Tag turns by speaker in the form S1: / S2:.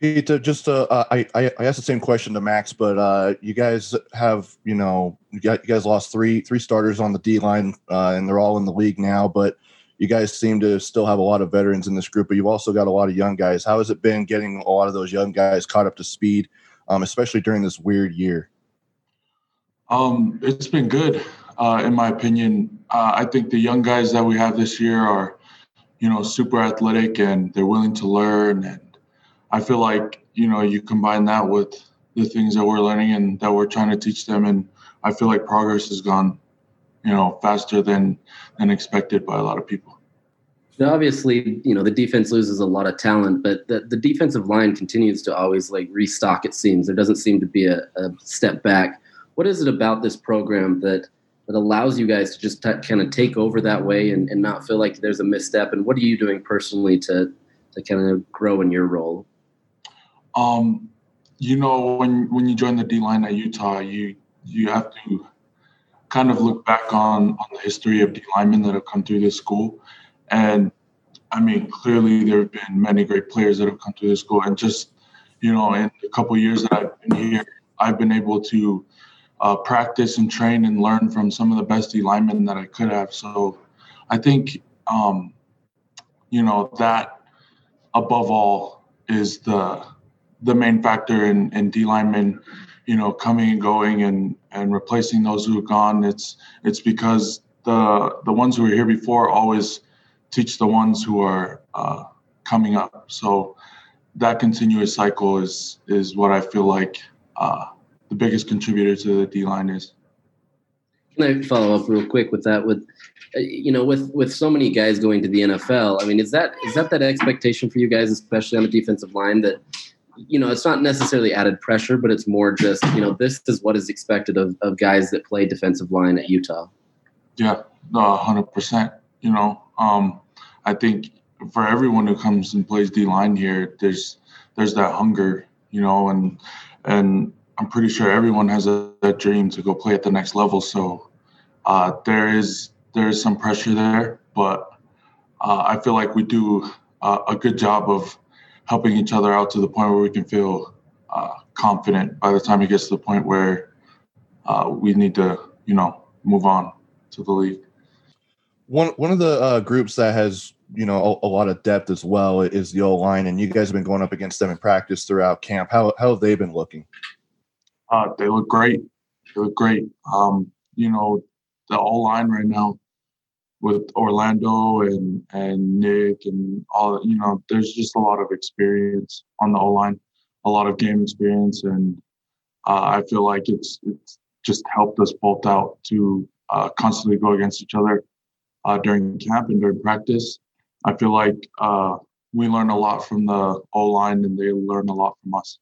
S1: Pete, just uh, I, I asked the same question to Max, but uh, you guys have you know you, got, you guys lost three three starters on the D line, uh, and they're all in the league now. But you guys seem to still have a lot of veterans in this group, but you've also got a lot of young guys. How has it been getting a lot of those young guys caught up to speed, um, especially during this weird year?
S2: Um, it's been good, uh, in my opinion. Uh, I think the young guys that we have this year are, you know, super athletic and they're willing to learn and I feel like you know you combine that with the things that we're learning and that we're trying to teach them, and I feel like progress has gone, you know, faster than than expected by a lot of people.
S3: Now, obviously, you know the defense loses a lot of talent, but the, the defensive line continues to always like restock. It seems there doesn't seem to be a, a step back. What is it about this program that that allows you guys to just t- kind of take over that way and, and not feel like there's a misstep? And what are you doing personally to to kind of grow in your role?
S2: Um, you know, when when you join the D line at Utah, you you have to kind of look back on on the history of D linemen that have come through this school, and I mean, clearly there have been many great players that have come through this school, and just you know, in a couple years that I've been here, I've been able to uh, practice and train and learn from some of the best D linemen that I could have. So, I think um, you know that above all is the the main factor in, in D linemen, you know, coming and going and, and replacing those who have gone. It's it's because the the ones who were here before always teach the ones who are uh, coming up. So that continuous cycle is is what I feel like uh, the biggest contributor to the D line is.
S3: Can I follow up real quick with that? With uh, you know, with with so many guys going to the NFL, I mean, is that is that that expectation for you guys, especially on the defensive line, that you know, it's not necessarily added pressure, but it's more just, you know, this is what is expected of, of guys that play defensive line at Utah.
S2: Yeah, hundred percent. You know, um, I think for everyone who comes and plays D line here, there's there's that hunger, you know, and and I'm pretty sure everyone has a, that dream to go play at the next level. So uh, there is there is some pressure there, but uh, I feel like we do a good job of helping each other out to the point where we can feel uh, confident by the time it gets to the point where uh, we need to, you know, move on to the league.
S1: One one of the uh, groups that has you know a, a, lot of depth as well is the O line, and you guys have been going up against them in practice throughout camp. How how have they been looking?
S2: Uh, they look great. They look great. Um, you know, the O line right now with Orlando and and Nick and all you know, there's just a lot of experience on the O line, a lot of game experience, and uh, I feel like it's it's just helped us both out to uh, constantly go against each other uh, during camp and during practice. I feel like uh, we learn a lot from the O line, and they learn a lot from us.